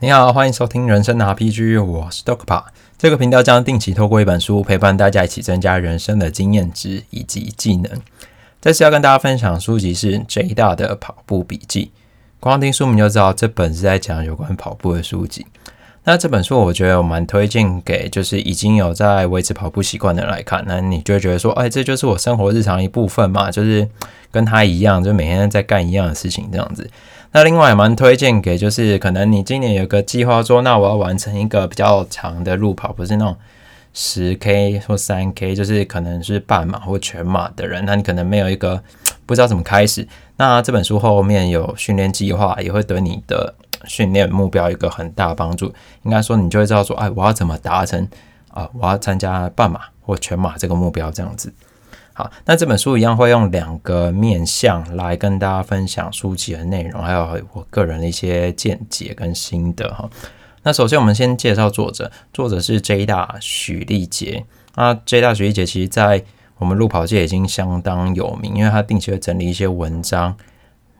你好，欢迎收听人生的 RPG，我是 Docpa。这个频道将定期透过一本书陪伴大家一起增加人生的经验值以及技能。这次要跟大家分享的书籍是 J 大的跑步笔记。光听书名就知道这本是在讲有关跑步的书籍。那这本书我觉得我蛮推荐给就是已经有在维持跑步习惯的人来看。那你就会觉得说，哎，这就是我生活日常一部分嘛，就是跟他一样，就每天在干一样的事情这样子。那另外也蛮推荐给，就是可能你今年有个计划说，那我要完成一个比较长的路跑，不是那种十 K 或三 K，就是可能是半马或全马的人，那你可能没有一个不知道怎么开始。那这本书后面有训练计划，也会对你的训练目标一个很大帮助。应该说你就会知道说，哎，我要怎么达成啊？我要参加半马或全马这个目标这样子。好，那这本书一样会用两个面向来跟大家分享书籍的内容，还有我个人的一些见解跟心得哈。那首先我们先介绍作者，作者是 J 大许立杰。那 J 大许立杰其实在我们路跑界已经相当有名，因为他定期会整理一些文章。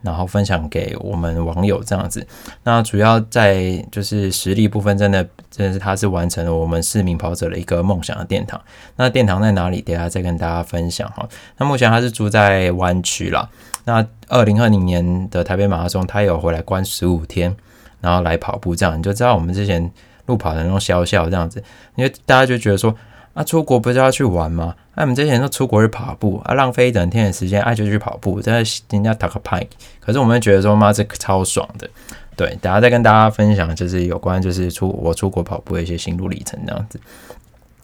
然后分享给我们网友这样子，那主要在就是实力部分，真的真的是他是完成了我们市民跑者的一个梦想的殿堂。那殿堂在哪里？等下再跟大家分享哈。那目前他是住在湾区啦。那二零二零年的台北马拉松，他有回来关十五天，然后来跑步，这样你就知道我们之前路跑的那种笑笑这样子，因为大家就觉得说。啊，出国不是要去玩吗？那我们之前都出国去跑步啊，浪费一整天的时间，爱就去跑步，在人家打个牌。可是我们觉得说，妈这超爽的。对，等下再跟大家分享，就是有关就是出我出国跑步的一些心路历程这样子。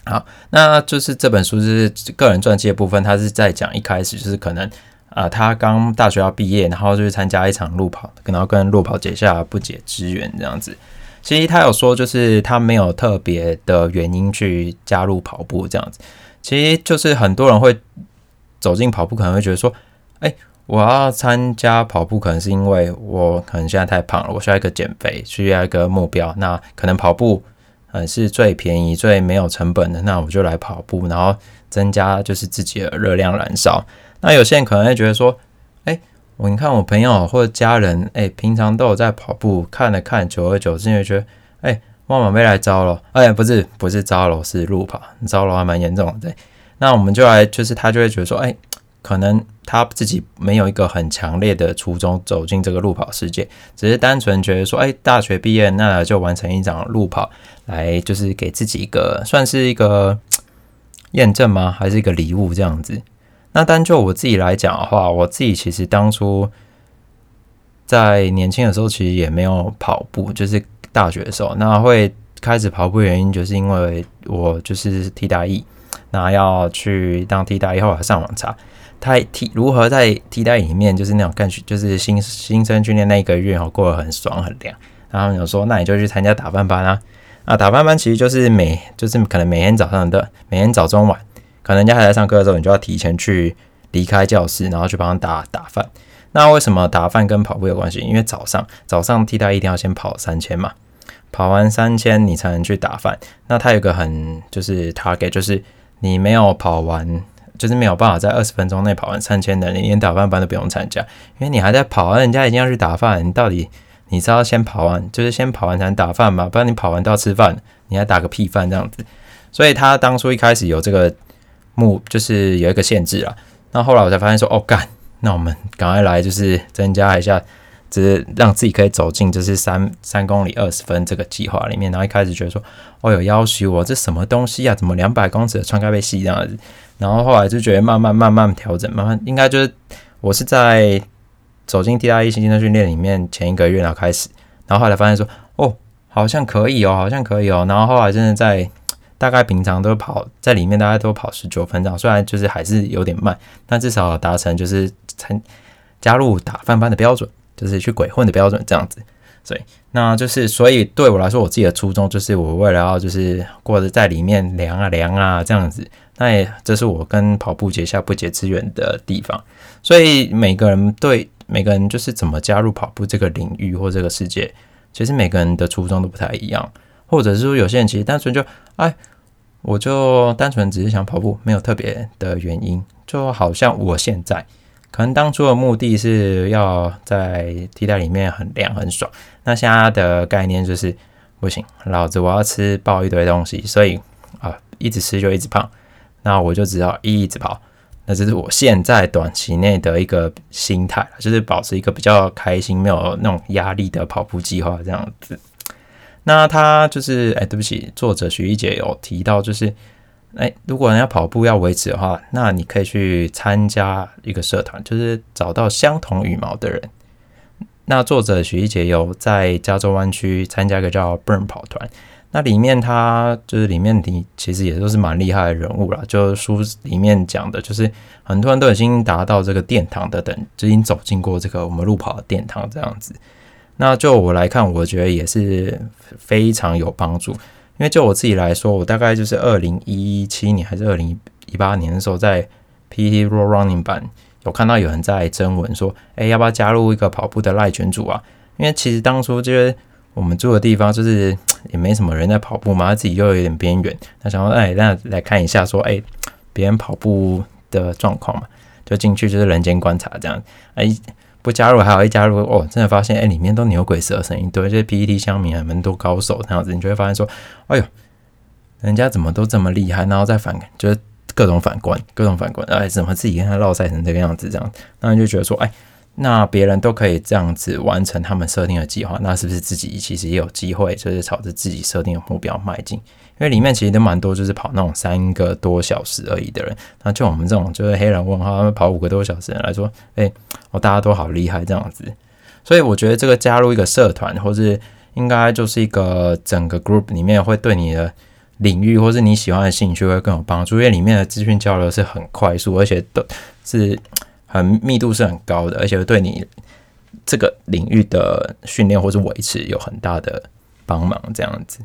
好，那就是这本书是个人传记的部分，他是在讲一开始就是可能啊，他刚大学要毕业，然后就去参加一场路跑，然后跟路跑结下不解之缘这样子。其实他有说，就是他没有特别的原因去加入跑步这样子。其实就是很多人会走进跑步，可能会觉得说，哎，我要参加跑步，可能是因为我可能现在太胖了，我需要一个减肥，需要一个目标。那可能跑步，嗯，是最便宜、最没有成本的，那我就来跑步，然后增加就是自己的热量燃烧。那有些人可能会觉得说，我你看我朋友或者家人，哎，平常都有在跑步，看了看，久而久之就觉得，哎，万马没来招了，哎，不是不是招了，是路跑，招了还蛮严重的。对，那我们就来，就是他就会觉得说，哎，可能他自己没有一个很强烈的初衷走进这个路跑世界，只是单纯觉得说，哎，大学毕业那就完成一场路跑，来就是给自己一个算是一个验证吗？还是一个礼物这样子？那单就我自己来讲的话，我自己其实当初在年轻的时候，其实也没有跑步，就是大学的时候，那会开始跑步原因，就是因为我就是替代役，那要去当替代役，后来上网查，他替如何在替代里面，就是那种干就是新新生训练那一个月，哦，过得很爽很凉。然后有说，那你就去参加打饭班啊，啊，打饭班其实就是每就是可能每天早上的，每天早中晚。可能人家还在上课的时候，你就要提前去离开教室，然后去帮他打打饭。那为什么打饭跟跑步有关系？因为早上早上替代一定要先跑三千嘛，跑完三千你才能去打饭。那他有个很就是 target，就是你没有跑完，就是没有办法在二十分钟内跑完三千的，你连打饭班都不用参加，因为你还在跑，人家已经要去打饭，你到底你知道先跑完，就是先跑完才能打饭嘛？不然你跑完都要吃饭，你还打个屁饭这样子。所以他当初一开始有这个。目就是有一个限制啊，那后来我才发现说，哦干，那我们赶快来就是增加一下，只是让自己可以走进就是三三公里二十分这个计划里面。然后一开始觉得说，哦有要求我这什么东西啊？怎么两百公尺的穿盖被吸这样子？然后后来就觉得慢慢慢慢调整，慢慢应该就是我是在走进 D I E 新新的训练里面前一个月然后开始，然后后来发现说，哦好像可以哦，好像可以哦。然后后来真的在。大概平常都跑在里面，大家都跑十九分钟，虽然就是还是有点慢，但至少达成就是参加入打饭班的标准，就是去鬼混的标准这样子。所以，那就是所以对我来说，我自己的初衷就是我为了要就是过得在里面凉啊凉啊这样子。那也这是我跟跑步结下不解之缘的地方。所以每个人对每个人就是怎么加入跑步这个领域或这个世界，其实每个人的初衷都不太一样，或者是说有些人其实单纯就哎。我就单纯只是想跑步，没有特别的原因，就好像我现在可能当初的目的是要在替代里面很凉很爽，那现在的概念就是不行，老子我要吃爆一堆东西，所以啊一直吃就一直胖，那我就只要一直跑。那这是我现在短期内的一个心态就是保持一个比较开心、没有那种压力的跑步计划这样子。那他就是，哎，对不起，作者徐一杰有提到，就是，哎，如果人家跑步要维持的话，那你可以去参加一个社团，就是找到相同羽毛的人。那作者徐一杰有在加州湾区参加一个叫 Burn 跑团。那里面他就是里面你其实也都是蛮厉害的人物了，就书里面讲的，就是很多人都已经达到这个殿堂的等，就已经走进过这个我们路跑的殿堂这样子。那就我来看，我觉得也是非常有帮助，因为就我自己来说，我大概就是二零一七年还是二零一八年的时候，在 PT Road Running 版有看到有人在征文说，哎，要不要加入一个跑步的赖群组啊？因为其实当初就是。我们住的地方就是 也没什么人在跑步嘛，自己又有点边缘，那想说，哎，那来看一下，说，哎，别人跑步的状况嘛，就进去就是人间观察这样，哎，不加入还好，一加入哦，真的发现，哎，里面都牛鬼蛇神一堆，这些 PPT 乡民很多高手这样子，你就会发现说，哎呦，人家怎么都这么厉害，然后再反，就是各种反观，各种反观，哎，怎么自己跟他绕赛成这个样子这样，那你就觉得说，哎。那别人都可以这样子完成他们设定的计划，那是不是自己其实也有机会，就是朝着自己设定的目标迈进？因为里面其实都蛮多，就是跑那种三个多小时而已的人。那就我们这种就是黑人问号，跑五个多小时人来说，哎，哦，大家都好厉害这样子。所以我觉得这个加入一个社团，或是应该就是一个整个 group 里面，会对你的领域或是你喜欢的兴趣会更有帮助，因为里面的资讯交流是很快速，而且都是。很密度是很高的，而且对你这个领域的训练或者维持有很大的帮忙。这样子，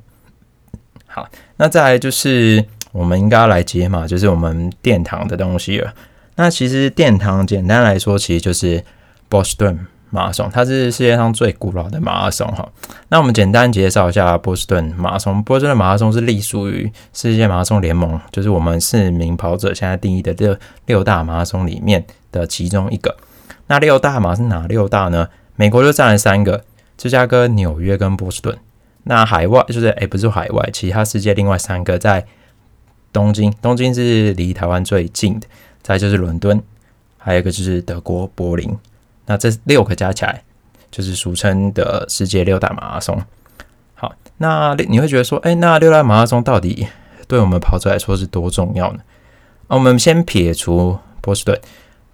好，那再来就是我们应该要来解码，就是我们殿堂的东西了。那其实殿堂简单来说，其实就是波士顿马拉松，它是世界上最古老的马拉松哈。那我们简单介绍一下波士顿马拉松。波士顿马拉松是隶属于世界马拉松联盟，就是我们市民跑者现在定义的六六大马拉松里面。的其中一个，那六大马是哪六大呢？美国就占了三个，芝加哥、纽约跟波士顿。那海外就是诶，不是海外，其他世界另外三个在东京，东京是离台湾最近的。再就是伦敦，还有一个就是德国柏林。那这六个加起来就是俗称的世界六大马拉松。好，那你会觉得说，哎，那六大马拉松到底对我们跑者来说是多重要呢？我们先撇除波士顿。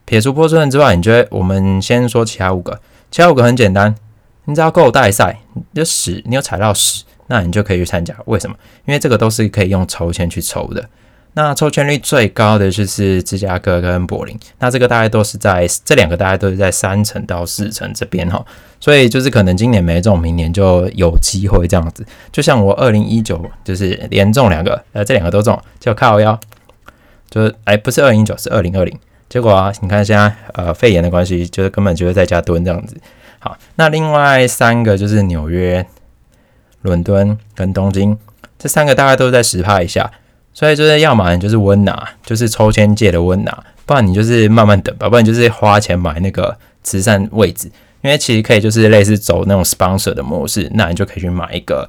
撇除波士顿之外，你觉得我们先说其他五个？其他五个很简单，你只要够带赛，就屎，你有踩到屎，那你就可以去参加。为什么？因为这个都是可以用抽签去抽的。那抽签率最高的就是芝加哥跟柏林，那这个大概都是在这两个大概都是在三成到四成这边哈。所以就是可能今年没中，明年就有机会这样子。就像我二零一九就是连中两个，呃，这两个都中，就靠腰，就是哎，不是二零一九，是二零二零。结果啊，你看现在呃肺炎的关系，就是根本就是在家蹲这样子。好，那另外三个就是纽约、伦敦跟东京，这三个大概都在十趴以下，所以就是要么你就是温拿，就是抽签界的温拿，不然你就是慢慢等吧，不然就是花钱买那个慈善位置，因为其实可以就是类似走那种 sponsor 的模式，那你就可以去买一个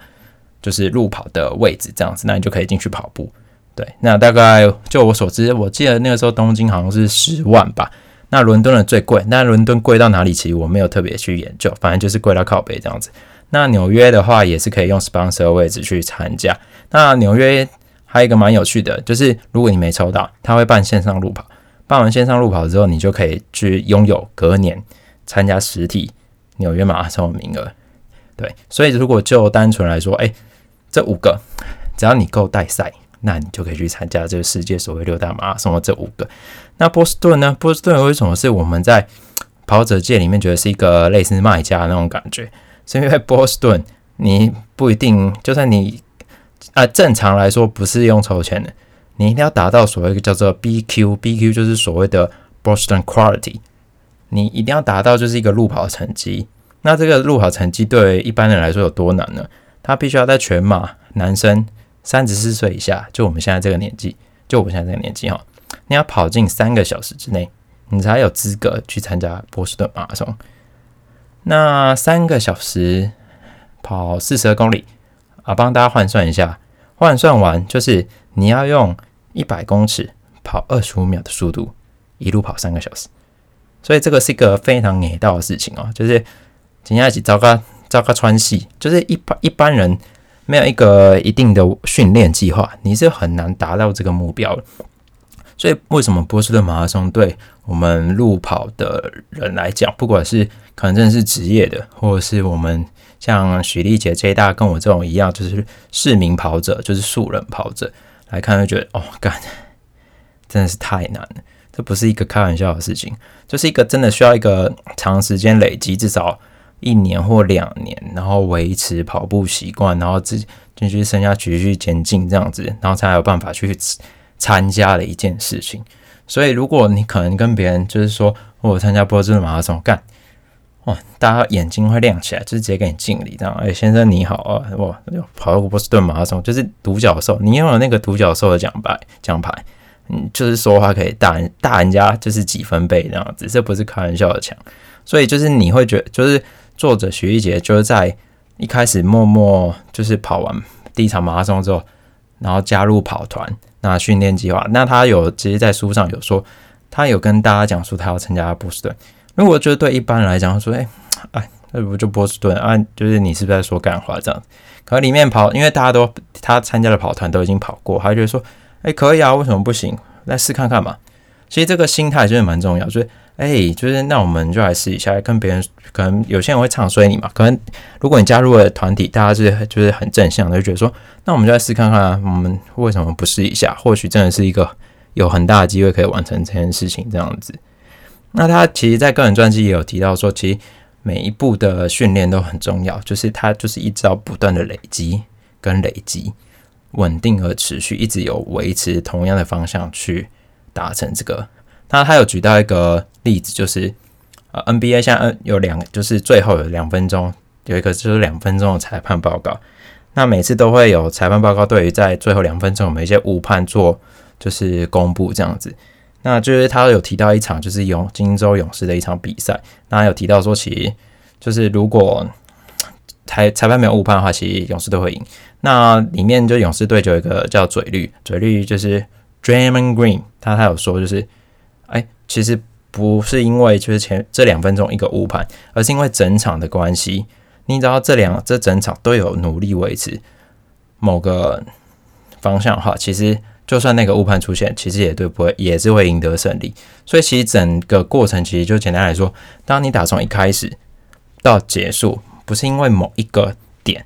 就是路跑的位置这样子，那你就可以进去跑步。对，那大概就我所知，我记得那个时候东京好像是十万吧。那伦敦的最贵，那伦敦贵到哪里？其实我没有特别去研究，反正就是贵到靠北这样子。那纽约的话也是可以用 sponsor 位置去参加。那纽约还有一个蛮有趣的，就是如果你没抽到，他会办线上路跑。办完线上路跑之后，你就可以去拥有隔年参加实体纽约马拉松的名额。对，所以如果就单纯来说，哎，这五个只要你够带赛。那你就可以去参加这个世界所谓六大马拉松的这五个。那波士顿呢？波士顿为什么是我们在跑者界里面觉得是一个类似卖家那种感觉？是因为波士顿你不一定，就算你啊正常来说不是用抽签的，你一定要达到所谓一个叫做 BQ，BQ 就是所谓的 Boston Quality，你一定要达到就是一个路跑成绩。那这个路跑成绩对一般人来说有多难呢？他必须要在全马男生。三十四岁以下，就我们现在这个年纪，就我们现在这个年纪哈，你要跑进三个小时之内，你才有资格去参加波士顿马拉松。那三个小时跑四十二公里啊，帮大家换算一下，换算完就是你要用一百公尺跑二十五秒的速度，一路跑三个小时。所以这个是一个非常野道的事情哦，就是今天一起糟糕糟糕穿戏，就是一般一般人没有一个一定的训练计划，你是很难达到这个目标。所以为什么波士顿马拉松对我们路跑的人来讲，不管是可能真的是职业的，或者是我们像许丽姐这一大跟我这种一样，就是市民跑者，就是素人跑者来看，会觉得哦，干，真的是太难了。这不是一个开玩笑的事情，就是一个真的需要一个长时间累积，至少一年或两年，然后维持跑步习惯，然后自继续剩下继续前进这样子，然后才有办法去。参加的一件事情，所以如果你可能跟别人就是说，我参加波士顿马拉松，干哇，大家眼睛会亮起来，就是直接给你敬礼，这样，哎，先生你好啊，哇，跑到波士顿马拉松就是独角兽，你拥有那个独角兽的奖牌，奖牌，嗯，就是说话可以大大人家就是几分贝这样子，这不是开玩笑的强，所以就是你会觉得，就是作者徐一杰就是在一开始默默就是跑完第一场马拉松之后，然后加入跑团。那训练计划，那他有直接在书上有说，他有跟大家讲述他要参加波士顿。如果觉得对一般人来讲，说哎哎，那不就波士顿啊？就是你是不是在说干话这样？可里面跑，因为大家都他参加的跑团都已经跑过，他就说哎可以啊，为什么不行？来试看看嘛。其实这个心态真的蛮重要，就是哎，就是那我们就来试一下，跟别人可能有些人会唱衰你嘛。可能如果你加入了团体，大家是就是很正向的，就觉得说，那我们就来试看看，我们为什么不试一下？或许真的是一个有很大的机会可以完成这件事情这样子。那他其实，在个人传记也有提到说，其实每一步的训练都很重要，就是他就是一直要不断的累积跟累积，稳定而持续，一直有维持同样的方向去。达成这个，那他有举到一个例子，就是呃，NBA 现在有两，就是最后有两分钟，有一个就是两分钟的裁判报告。那每次都会有裁判报告，对于在最后两分钟有没有一些误判做就是公布这样子。那就是他有提到一场就是勇金州勇士的一场比赛，那有提到说，其实就是如果裁裁判没有误判的话，其实勇士都会赢。那里面就勇士队就有一个叫嘴绿，嘴绿就是。Draymond Green，他他有说，就是，其实不是因为就是前这两分钟一个误判，而是因为整场的关系。你知道这两这整场都有努力维持某个方向的话，其实就算那个误判出现，其实也对不会也是会赢得胜利。所以其实整个过程其实就简单来说，当你打从一开始到结束，不是因为某一个点。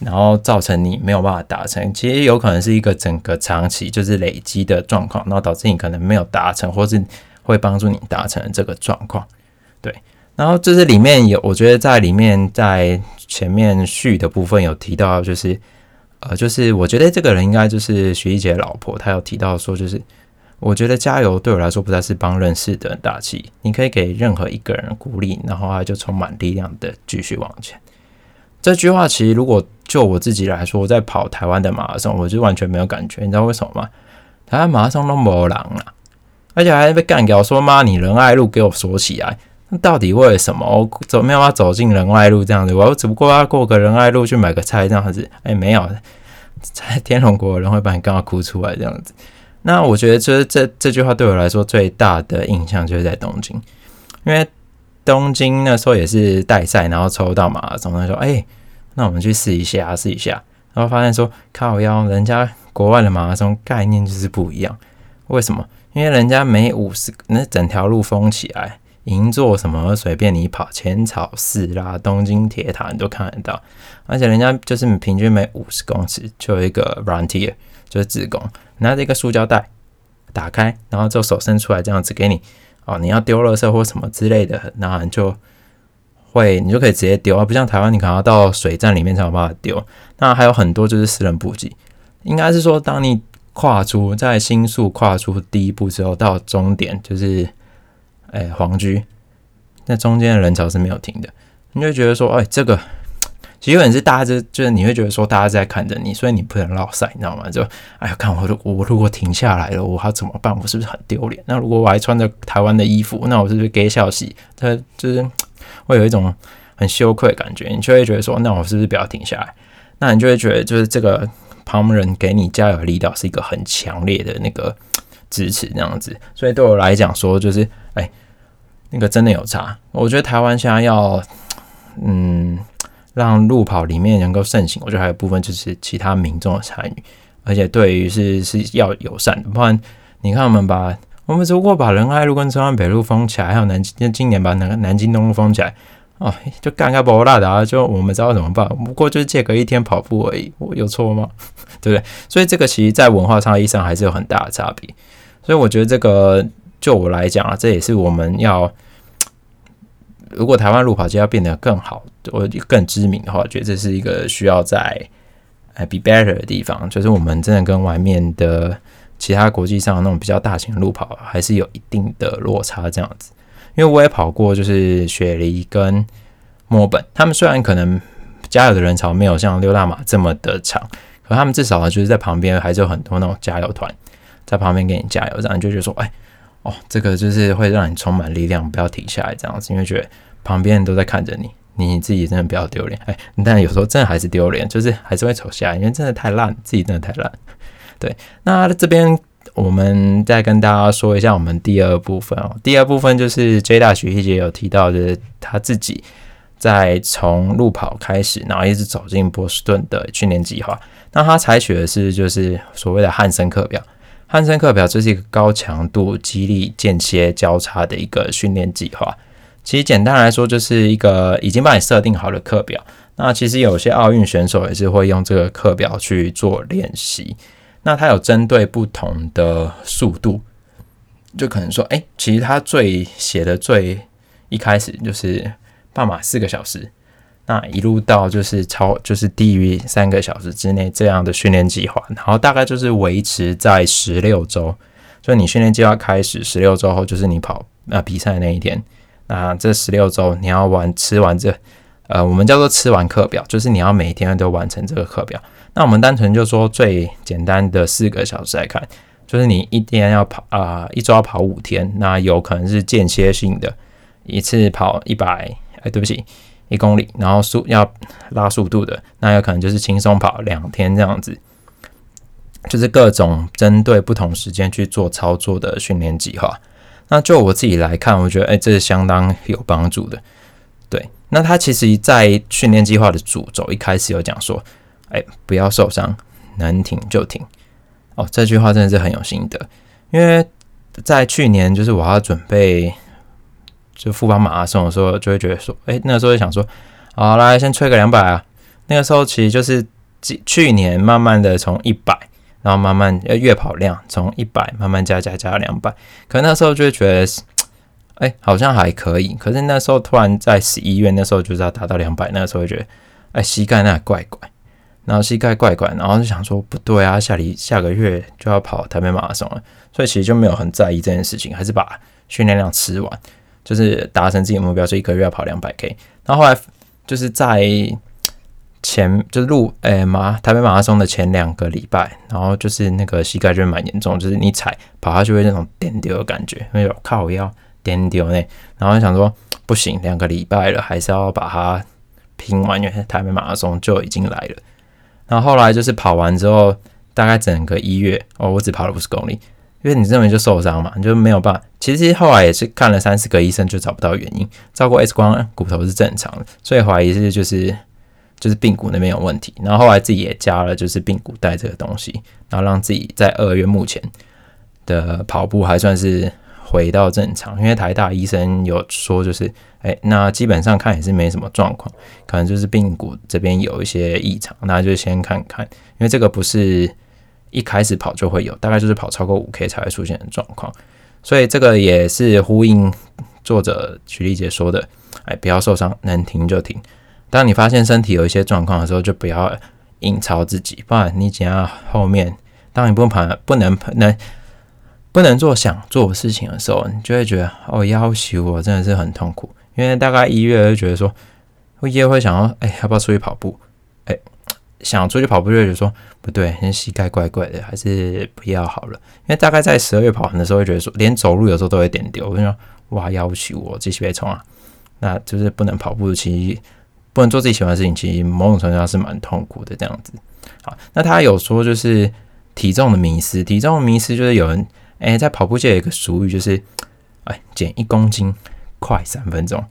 然后造成你没有办法达成，其实有可能是一个整个长期就是累积的状况，然后导致你可能没有达成，或是会帮助你达成这个状况。对，然后就是里面有，我觉得在里面在前面序的部分有提到，就是呃，就是我觉得这个人应该就是徐一杰老婆，她有提到说，就是我觉得加油对我来说不再是帮认识的人打气，你可以给任何一个人鼓励，然后他就充满力量的继续往前。这句话其实，如果就我自己来说，我在跑台湾的马拉松，我就完全没有感觉。你知道为什么吗？台湾马拉松都没人了，而且还被干掉，说妈，你仁爱路给我锁起来。那到底为什么？我走没有办法走进仁爱路这样子，我只不过要过个仁爱路去买个菜这样子。哎，没有，在天龙国的人会把你干到哭出来这样子。那我觉得，就是这这句话对我来说最大的印象就是在东京，因为。东京那时候也是代赛，然后抽到马拉松，他说：“哎，那我们去试一下，试一下。”然后发现说：“靠腰，人家国外的马拉松概念就是不一样。为什么？因为人家每五十那整条路封起来，银座什么随便你跑，浅草寺啦、东京铁塔你都看得到。而且人家就是平均每五十公尺就有一个 volunteer，就是自工，拿着一个塑胶袋打开，然后就手伸出来这样子给你。”哦，你要丢垃圾或什么之类的，那就会你就可以直接丢啊，不像台湾，你可能要到水站里面才有办法丢。那还有很多就是私人补给，应该是说，当你跨出在新宿跨出第一步之后，到终点就是哎黄居，那中间的人潮是没有停的，你就觉得说，哎，这个基本是大家就就是你会觉得说大家在看着你，所以你不能落赛，你知道吗？就哎呀，看我我如果停下来了，我要怎么办？我是不是很丢脸？那如果我还穿着台湾的衣服，那我是不是给笑戏？他就是会有一种很羞愧的感觉，你就会觉得说，那我是不是不要停下来？那你就会觉得就是这个旁人给你加油的力道是一个很强烈的那个支持，这样子。所以对我来讲说，就是哎，那个真的有差。我觉得台湾现在要嗯。让路跑里面能够盛行，我觉得还有部分就是其他民众的参与，而且对于是是要友善的，不然你看我们把我们如果把仁爱路跟中央北路封起来，还有南京今年把南南京东路封起来，哦，就尴尬不拉的，就我们知道怎么办？不过就是借隔一天跑步而已，我有错吗？对不对？所以这个其实在文化差异上还是有很大的差别，所以我觉得这个就我来讲啊，这也是我们要。如果台湾路跑界要变得更好，或更知名的话，我觉得这是一个需要在呃 be better 的地方。就是我们真的跟外面的其他国际上那种比较大型的路跑还是有一定的落差这样子。因为我也跑过，就是雪梨跟墨本，他们虽然可能加油的人潮没有像六大马这么的长，可他们至少就是在旁边还是有很多那种加油团在旁边给你加油，这样你就觉得说，哎。哦，这个就是会让你充满力量，不要停下来这样子，因为觉得旁边人都在看着你，你自己真的不要丢脸。哎，但有时候真的还是丢脸，就是还是会丑下来，因为真的太烂，自己真的太烂。对，那这边我们再跟大家说一下我们第二部分哦。第二部分就是 J 大徐一杰有提到的，他自己在从路跑开始，然后一直走进波士顿的训练计划。那他采取的是就是所谓的汉森课表。汉森课表这是一个高强度、激励间歇交叉的一个训练计划。其实简单来说，就是一个已经帮你设定好的课表。那其实有些奥运选手也是会用这个课表去做练习。那它有针对不同的速度，就可能说，哎，其实它最写的最一开始就是半马四个小时。那一路到就是超就是低于三个小时之内这样的训练计划，然后大概就是维持在十六周，所以你训练计划开始十六周后就是你跑那比赛那一天，那这十六周你要完吃完这呃我们叫做吃完课表，就是你要每天都完成这个课表。那我们单纯就说最简单的四个小时来看，就是你一天要跑啊一周要跑五天，那有可能是间歇性的，一次跑一百哎对不起。一公里，然后速要拉速度的，那有可能就是轻松跑两天这样子，就是各种针对不同时间去做操作的训练计划。那就我自己来看，我觉得哎，这是相当有帮助的。对，那他其实在训练计划的主轴一开始有讲说，哎，不要受伤，能停就停。哦，这句话真的是很有心得，因为在去年就是我要准备。就复方马拉松的时候，就会觉得说，哎，那个时候就想说，好来先吹个两百啊。那个时候其实就是去年慢慢的从一百，然后慢慢要月跑量从一百慢慢加加加到两百，可那时候就会觉得，哎，好像还可以。可是那时候突然在十一月那时候就是要达到两百，那个时候就觉得，哎，膝盖那怪怪，然后膝盖怪怪，然后就想说不对啊，下里下个月就要跑台北马拉松了，所以其实就没有很在意这件事情，还是把训练量吃完。就是达成自己的目标，是一个月要跑两百 K。然后后来就是在前就是路诶马台北马拉松的前两个礼拜，然后就是那个膝盖就蛮严重，就是你踩跑下去会那种颠丢的感觉，有靠腰颠丢呢。然后就想说不行，两个礼拜了，还是要把它拼完，因为台北马拉松就已经来了。然后后来就是跑完之后，大概整个一月哦，我只跑了五十公里。因为你认为就受伤嘛，你就没有办法。其实后来也是看了三四个医生，就找不到原因。照过 X 光，骨头是正常的，所以怀疑是就是就是髌骨那边有问题。然后后来自己也加了就是髌骨带这个东西，然后让自己在二月目前的跑步还算是回到正常。因为台大医生有说，就是哎，那基本上看也是没什么状况，可能就是髌骨这边有一些异常，那就先看看，因为这个不是。一开始跑就会有，大概就是跑超过五 K 才会出现的状况，所以这个也是呼应作者曲丽姐说的，哎，不要受伤，能停就停。当你发现身体有一些状况的时候，就不要硬操自己，不然你只要后面，当你不跑、不能、能、不能做想做的事情的时候，你就会觉得哦，要求我真的是很痛苦，因为大概一月就觉得说。会也会想要，哎，要不要出去跑步？哎，想出去跑步就会觉得说不对，那膝盖怪怪的，还是不要好了。因为大概在十二月跑完的时候，会觉得说，连走路有时候都会点丢。我就说，哇，要求我继续被冲啊，那就是不能跑步，其实不能做自己喜欢的事情，其实某种程度上是蛮痛苦的这样子。好，那他有说就是体重的迷失，体重的迷失就是有人哎，在跑步界有一个俗语，就是哎减一公斤快三分钟。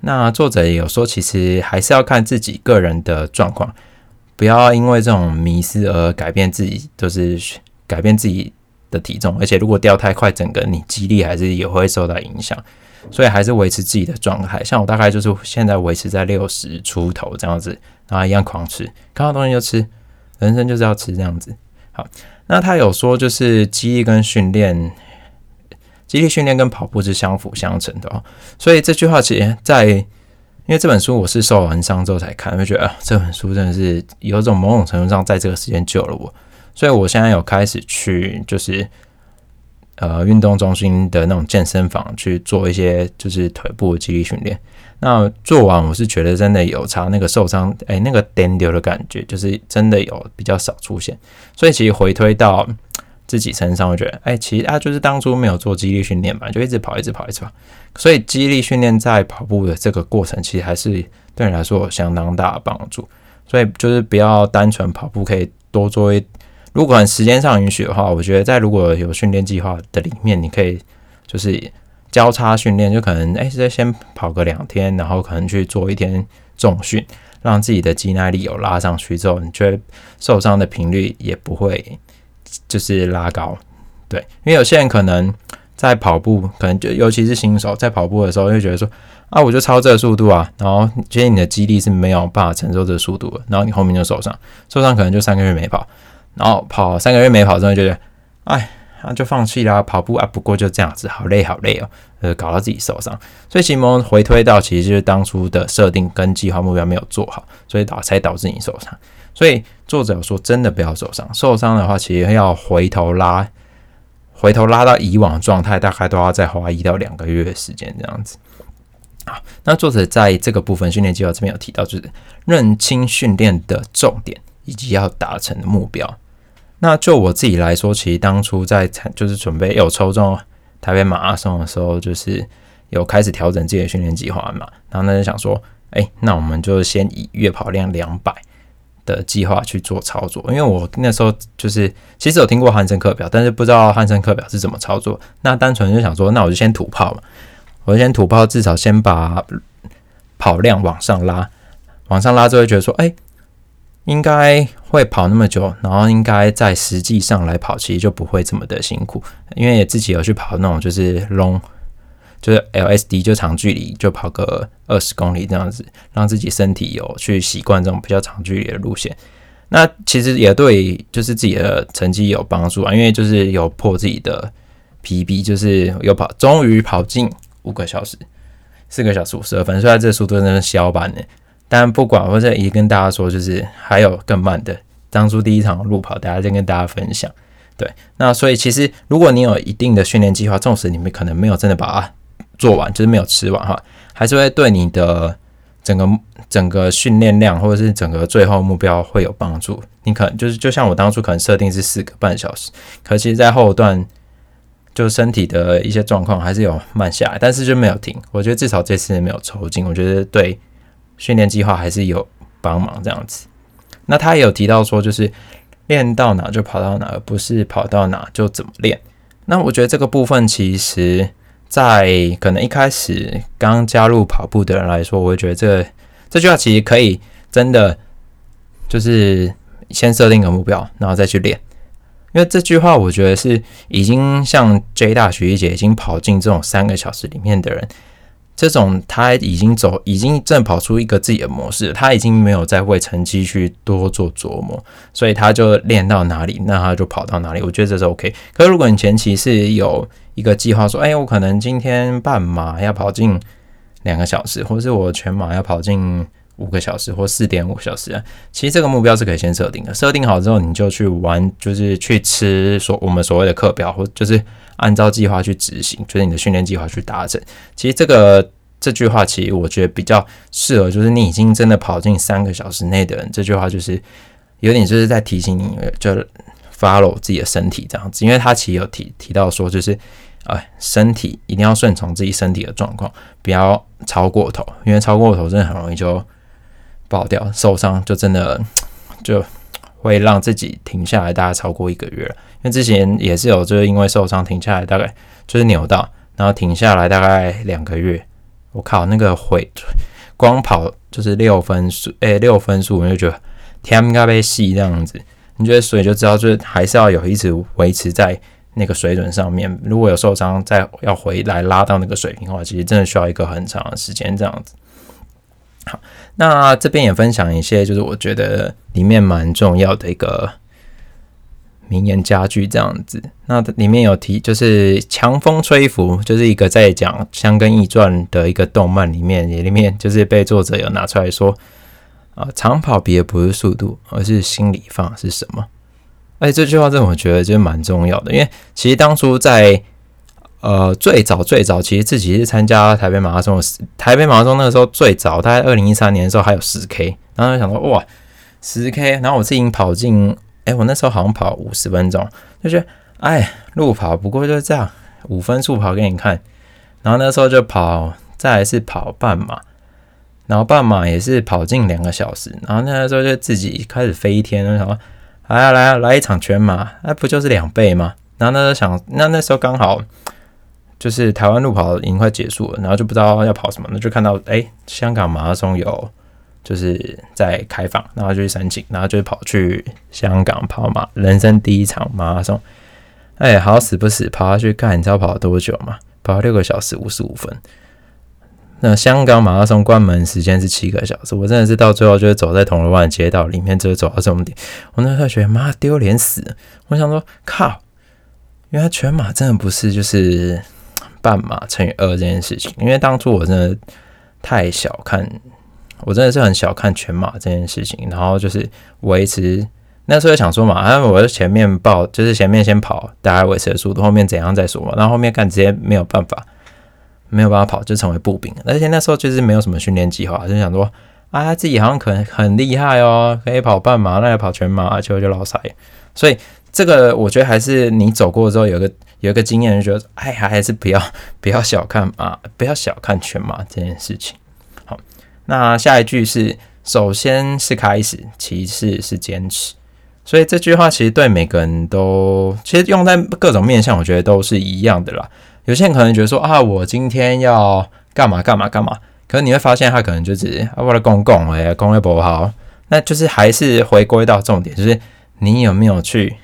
那作者也有说，其实还是要看自己个人的状况，不要因为这种迷失而改变自己，就是改变自己的体重。而且如果掉太快，整个你肌力还是也会受到影响。所以还是维持自己的状态。像我大概就是现在维持在六十出头这样子，然后一样狂吃，看到东西就吃，人生就是要吃这样子。好，那他有说就是记忆跟训练。记忆训练跟跑步是相辅相成的哦，所以这句话其实，在因为这本书我是受完伤之后才看，就觉得啊，这本书真的是有种某种程度上在这个时间救了我，所以我现在有开始去就是呃运动中心的那种健身房去做一些就是腿部肌力训练。那做完我是觉得真的有差，那个受伤哎那个颠丢的感觉就是真的有比较少出现，所以其实回推到。自己身上，我觉得，哎，其实啊，就是当初没有做肌力训练吧，就一直跑，一直跑，一直跑。所以肌力训练在跑步的这个过程，其实还是对你来说有相当大的帮助。所以就是不要单纯跑步，可以多做一。如果时间上允许的话，我觉得在如果有训练计划的里面，你可以就是交叉训练，就可能哎，再先跑个两天，然后可能去做一天重训，让自己的肌耐力有拉上去之后，你觉得受伤的频率也不会。就是拉高，对，因为有些人可能在跑步，可能就尤其是新手在跑步的时候，就觉得说啊，我就超这个速度啊，然后其实你的肌力是没有办法承受这个速度的，然后你后面就受伤，受伤可能就三个月没跑，然后跑三个月没跑之后，觉得哎，那就放弃啦，跑步啊，不过就这样子，好累好累哦，呃，搞到自己受伤，所以启蒙回推到其实就是当初的设定跟计划目标没有做好，所以导才导致你受伤。所以作者说，真的不要受伤。受伤的话，其实要回头拉，回头拉到以往状态，大概都要再花一到两个月的时间这样子。好，那作者在这个部分训练计划这边有提到，就是认清训练的重点以及要达成的目标。那就我自己来说，其实当初在就是准备有抽中台北马拉松的时候，就是有开始调整自己的训练计划嘛。然后呢，就想说，哎，那我们就先以月跑量两百。的计划去做操作，因为我那时候就是其实有听过汉森课表，但是不知道汉森课表是怎么操作。那单纯就想说，那我就先土炮嘛，我就先土炮，至少先把跑量往上拉，往上拉就会觉得说，哎，应该会跑那么久，然后应该在实际上来跑，其实就不会这么的辛苦，因为自己有去跑那种就是 long。就是 LSD 就长距离就跑个二十公里这样子，让自己身体有去习惯这种比较长距离的路线。那其实也对，就是自己的成绩有帮助啊，因为就是有破自己的 PB，就是有跑，终于跑进五个小时，四个小时五十二分。虽然这速度真的是小版的，但不管，我这也跟大家说，就是还有更慢的。当初第一场路跑，大家再跟大家分享。对，那所以其实如果你有一定的训练计划，纵使你们可能没有真的把它做完就是没有吃完哈，还是会对你的整个整个训练量或者是整个最后目标会有帮助。你可能就是就像我当初可能设定是四个半小时，可其实在后段就身体的一些状况还是有慢下来，但是就没有停。我觉得至少这次没有抽筋，我觉得对训练计划还是有帮忙这样子。那他也有提到说，就是练到哪就跑到哪，而不是跑到哪就怎么练。那我觉得这个部分其实。在可能一开始刚加入跑步的人来说，我觉得这这句话其实可以真的就是先设定个目标，然后再去练。因为这句话我觉得是已经像 J 大学一姐已经跑进这种三个小时里面的人。这种他已经走，已经正跑出一个自己的模式，他已经没有再为成绩去多做琢磨，所以他就练到哪里，那他就跑到哪里。我觉得这是 OK。可是如果你前期是有一个计划，说，哎，我可能今天半马要跑进两个小时，或是我全马要跑进。五个小时或四点五小时啊，其实这个目标是可以先设定的。设定好之后，你就去玩，就是去吃所我们所谓的课表，或就是按照计划去执行，就是你的训练计划去达成。其实这个这句话其实我觉得比较适合，就是你已经真的跑进三个小时内的人，这句话就是有点就是在提醒你，就 follow 自己的身体这样子，因为他其实有提提到说，就是哎，身体一定要顺从自己身体的状况，不要超过头，因为超过头真的很容易就爆掉，受伤就真的 就会让自己停下来，大概超过一个月了。因为之前也是有，就是因为受伤停下来，大概就是扭到，然后停下来大概两个月。我靠，那个回光跑就是六分数，诶，六分数，我就觉得天应该被吸这样子。你觉得，所以就知道，就是还是要有一直维持在那个水准上面。如果有受伤，再要回来拉到那个水平的话，其实真的需要一个很长的时间这样子。好，那这边也分享一些，就是我觉得里面蛮重要的一个。名言佳句这样子，那里面有提，就是强风吹拂，就是一个在讲《香根易传》的一个动漫里面，也里面就是被作者有拿出来说，啊，长跑比的不是速度，而是心里放是什么？哎，这句话真的我觉得就蛮重要的，因为其实当初在呃最早最早，其实自己是参加台北马拉松的，台北马拉松那个时候最早，大概二零一三年的时候还有十 K，然后想说哇，十 K，然后我自己跑进。哎，我那时候好像跑五十分钟，就觉得哎，路跑不过就这样，五分速跑给你看。然后那时候就跑，再来是跑半马，然后半马也是跑近两个小时。然后那时候就自己开始飞天，就想说，来啊来啊来一场全马，那不就是两倍吗？然后那时候想，那那时候刚好就是台湾路跑已经快结束了，然后就不知道要跑什么，那就看到哎，香港马拉松有。就是在开放，然后就去申请，然后就跑去香港跑马，人生第一场马拉松。哎，好死不死跑下去看，你知道跑了多久吗？跑了六个小时五十五分。那香港马拉松关门时间是七个小时，我真的是到最后就是走在铜锣湾的街道里面，就是走到终点。我那时候觉得妈丢脸死，我想说靠，原来全马真的不是就是半马乘以二这件事情，因为当初我真的太小看。我真的是很小看全马这件事情，然后就是维持那时候想说嘛，啊，我在前面报，就是前面先跑，大概维持的速度，后面怎样再说嘛。然后后面看直接没有办法，没有办法跑，就成为步兵。而且那时候就是没有什么训练计划，就想说啊，自己好像可能很厉害哦，可以跑半马，那也跑全马，结果就老塞。所以这个我觉得还是你走过之后有个有一个经验，就觉得哎，还是不要 不要小看啊，不要小看全马这件事情。好那下一句是，首先是开始，其次是坚持。所以这句话其实对每个人都，其实用在各种面向，我觉得都是一样的啦。有些人可能觉得说啊，我今天要干嘛干嘛干嘛，可是你会发现他可能就是啊，我的公公哎，公会不好，那就是还是回归到重点，就是你有没有去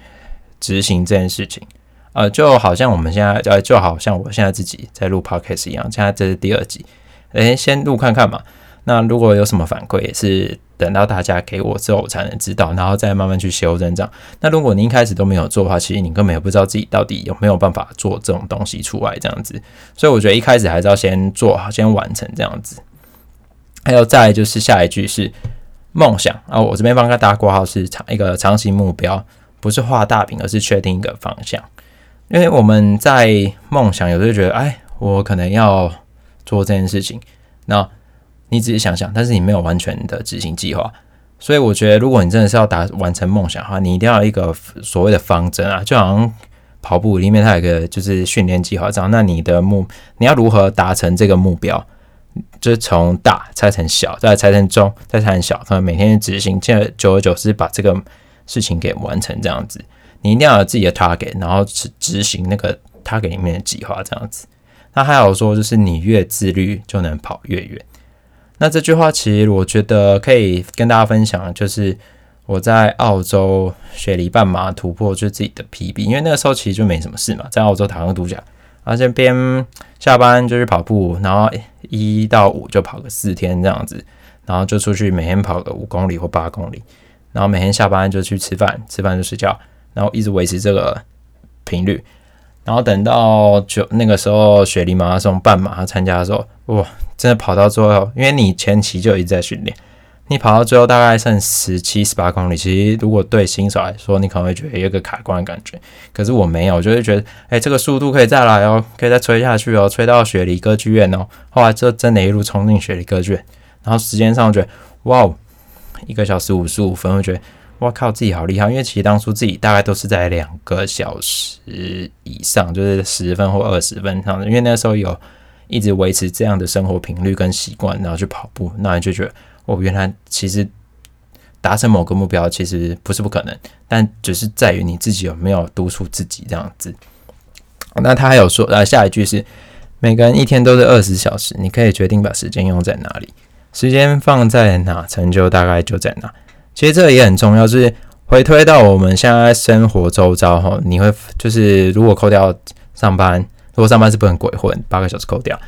执行这件事情。呃，就好像我们现在呃，就好像我现在自己在录 podcast 一样，现在这是第二集，诶，先录看看嘛。那如果有什么反馈，也是等到大家给我之后才能知道，然后再慢慢去修正这样。那如果你一开始都没有做的话，其实你根本也不知道自己到底有没有办法做这种东西出来这样子。所以我觉得一开始还是要先做好，先完成这样子。还有再就是下一句是梦想啊，我这边帮大家挂号是长一个长期目标，不是画大饼，而是确定一个方向。因为我们在梦想有时候觉得，哎，我可能要做这件事情，那。你仔细想想，但是你没有完全的执行计划，所以我觉得，如果你真的是要达完成梦想的话，你一定要一个所谓的方针啊，就好像跑步里面它有一个就是训练计划这样。那你的目，你要如何达成这个目标？就是从大拆成小，再拆成中，再拆成小，可能每天执行，现在久而久之把这个事情给完成这样子。你一定要有自己的 target，然后执执行那个 target 里面的计划这样子。那还有说，就是你越自律，就能跑越远。那这句话其实我觉得可以跟大家分享，就是我在澳洲雪梨半马突破就自己的 PB，因为那个时候其实就没什么事嘛，在澳洲打个度假，然后这边下班就去跑步，然后一到五就跑个四天这样子，然后就出去每天跑个五公里或八公里，然后每天下班就去吃饭，吃饭就睡觉，然后一直维持这个频率。然后等到就那个时候雪梨马拉松半马参加的时候，哇，真的跑到最后，因为你前期就一直在训练，你跑到最后大概剩十七、十八公里，其实如果对新手来说，你可能会觉得有个卡关的感觉。可是我没有，就是觉得，哎，这个速度可以再来哦，可以再吹下去哦，吹到雪梨歌剧院哦。后来就真的一路冲进雪梨歌剧院，然后时间上觉得，哇，一个小时五十五分，我觉得，哇靠，自己好厉害。因为其实当初自己大概都是在两个小时以上，就是十分或二十分上的，因为那时候有一直维持这样的生活频率跟习惯，然后去跑步，那你就觉得。哦原来其实达成某个目标其实不是不可能，但只是在于你自己有没有督促自己这样子。那他还有说，呃，下一句是每个人一天都是二十小时，你可以决定把时间用在哪里，时间放在哪，成就大概就在哪。其实这也很重要，就是回推到我们现在生活周遭哈，你会就是如果扣掉上班，如果上班是不能鬼混，八个小时扣掉。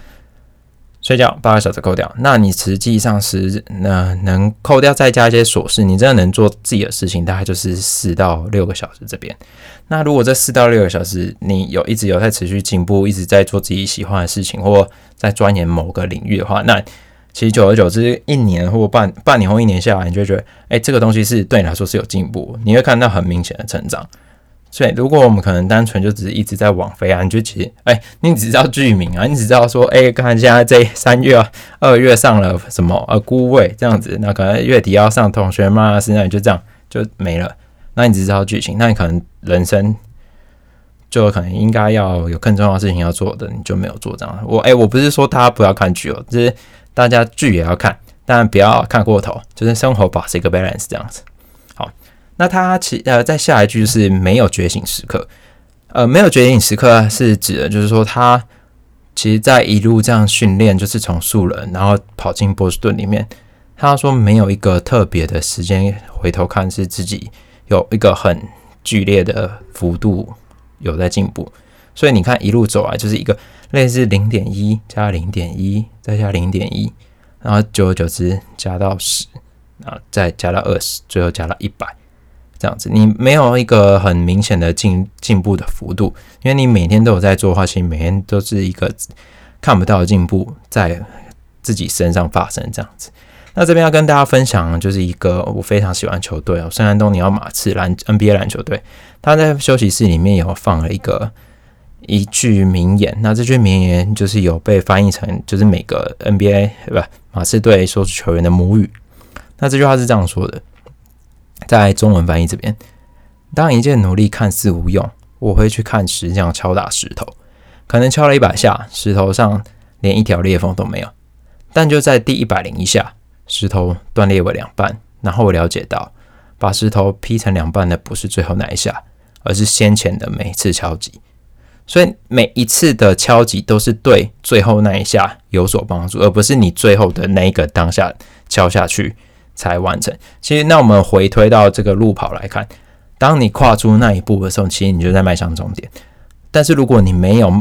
睡觉八个小时扣掉，那你实际上是那能扣掉再加一些琐事，你真的能做自己的事情，大概就是四到六个小时这边。那如果这四到六个小时你有一直有在持续进步，一直在做自己喜欢的事情，或在钻研某个领域的话，那其实久而久之，一年或半半年或一年下来，你就觉得，哎，这个东西是对你来说是有进步，你会看到很明显的成长。所以，如果我们可能单纯就只是一直在网飞啊，你就其实，哎，你只知道剧名啊，你只知道说，哎，看现在这三月、二月上了什么呃，孤位这样子，那可能月底要上同学吗？是那你就这样就没了。那你只知道剧情，那你可能人生就可能应该要有更重要的事情要做的，你就没有做这样。我哎，我不是说大家不要看剧哦，就是大家剧也要看，但不要看过头，就是生活保持一个 balance 这样子。好那他其呃，在下一句是没有觉醒时刻，呃，没有觉醒时刻是指的，就是说他其实，在一路这样训练，就是从素人，然后跑进波士顿里面，他说没有一个特别的时间回头看，是自己有一个很剧烈的幅度有在进步，所以你看一路走来，就是一个类似零点一加零点一再加零点一，然后久而久之加到十，啊，再加到二十，最后加到一百。这样子，你没有一个很明显的进进步的幅度，因为你每天都有在做的话，其实每天都是一个看不到的进步在自己身上发生。这样子，那这边要跟大家分享，就是一个我非常喜欢球队哦，圣安东尼奥马刺篮 NBA 篮球队，他在休息室里面有放了一个一句名言，那这句名言就是有被翻译成就是每个 NBA 不马刺队所属球员的母语。那这句话是这样说的。在中文翻译这边，当一件努力看似无用，我会去看石匠敲打石头，可能敲了一百下，石头上连一条裂缝都没有。但就在第一百零一下，石头断裂为两半，然后我了解到，把石头劈成两半的不是最后那一下，而是先前的每次敲击。所以每一次的敲击都是对最后那一下有所帮助，而不是你最后的那一个当下敲下去。才完成。其实，那我们回推到这个路跑来看，当你跨出那一步的时候，其实你就在迈向终点。但是，如果你没有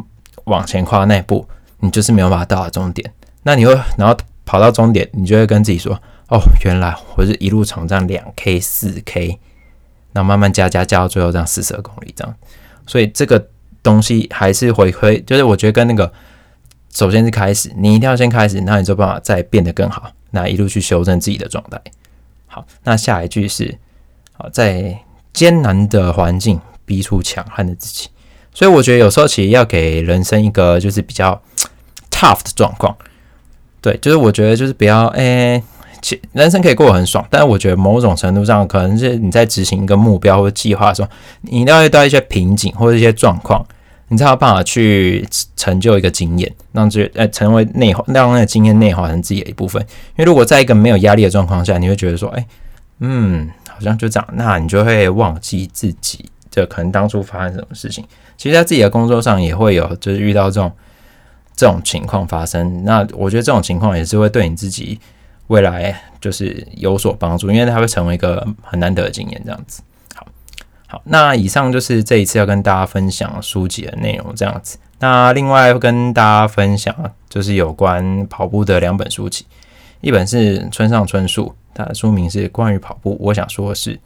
往前跨那一步，你就是没有办法到达终点。那你会，然后跑到终点，你就会跟自己说：“哦，原来我是一路从这样两 K、四 K，然后慢慢加加加到最后这样四十二公里这样。”所以，这个东西还是回归，就是我觉得跟那个，首先是开始，你一定要先开始，那你就办法再变得更好。那一路去修正自己的状态。好，那下一句是：好，在艰难的环境逼出强悍的自己。所以我觉得有时候其实要给人生一个就是比较 tough 的状况。对，就是我觉得就是不要诶，其人生可以过得很爽，但是我觉得某种程度上可能是你在执行一个目标或计划的时候，你一定要遇到一些瓶颈或者一些状况。你才有办法去成就一个经验，让这呃成为内化，让那个经验内化成自己的一部分。因为如果在一个没有压力的状况下，你会觉得说，哎，嗯，好像就这样，那你就会忘记自己这可能当初发生什么事情。其实，在自己的工作上也会有，就是遇到这种这种情况发生。那我觉得这种情况也是会对你自己未来就是有所帮助，因为它会成为一个很难得的经验，这样子。好，好那以上就是这一次要跟大家分享书籍的内容，这样子。那另外跟大家分享就是有关跑步的两本书籍，一本是村上春树，它的书名是关于跑步。我想说的是，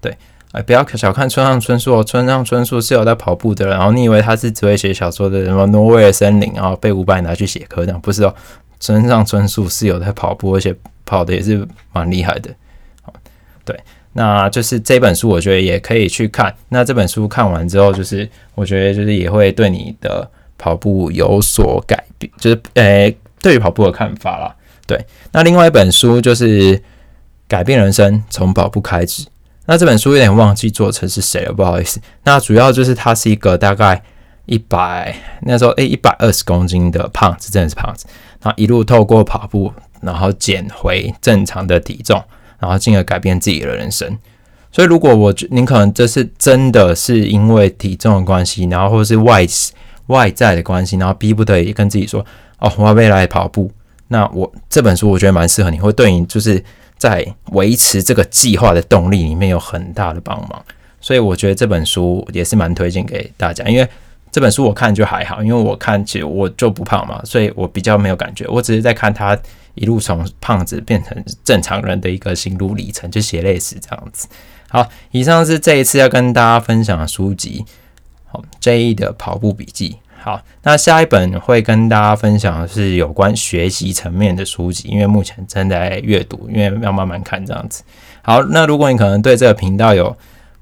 对，哎，不要小看村上春树哦，村上春树是有在跑步的，然后你以为他是只会写小说的什么挪威的森林，然后被伍佰拿去写科这样，不是哦，村上春树是有在跑步，而且跑的也是蛮厉害的。对，那就是这本书，我觉得也可以去看。那这本书看完之后，就是我觉得就是也会对你的跑步有所改变，就是诶，对于跑步的看法啦。对，那另外一本书就是《改变人生：从跑步开始》。那这本书有点忘记作者是谁了，不好意思。那主要就是它是一个大概一百那时候诶一百二十公斤的胖子，真的是胖子。然后一路透过跑步，然后减回正常的体重。然后进而改变自己的人生，所以如果我您可能这是真的是因为体重的关系，然后或是外外在的关系，然后逼不得已跟自己说哦，我要未来跑步，那我这本书我觉得蛮适合你，会对你就是在维持这个计划的动力里面有很大的帮忙，所以我觉得这本书也是蛮推荐给大家，因为这本书我看就还好，因为我看其实我就不胖嘛，所以我比较没有感觉，我只是在看他。一路从胖子变成正常人的一个心路历程，就写类似这样子。好，以上是这一次要跟大家分享的书籍，好 J 的跑步笔记。好，那下一本会跟大家分享的是有关学习层面的书籍，因为目前正在阅读，因为要慢慢看这样子。好，那如果你可能对这个频道有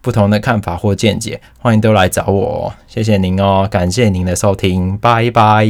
不同的看法或见解，欢迎都来找我。谢谢您哦，感谢您的收听，拜拜。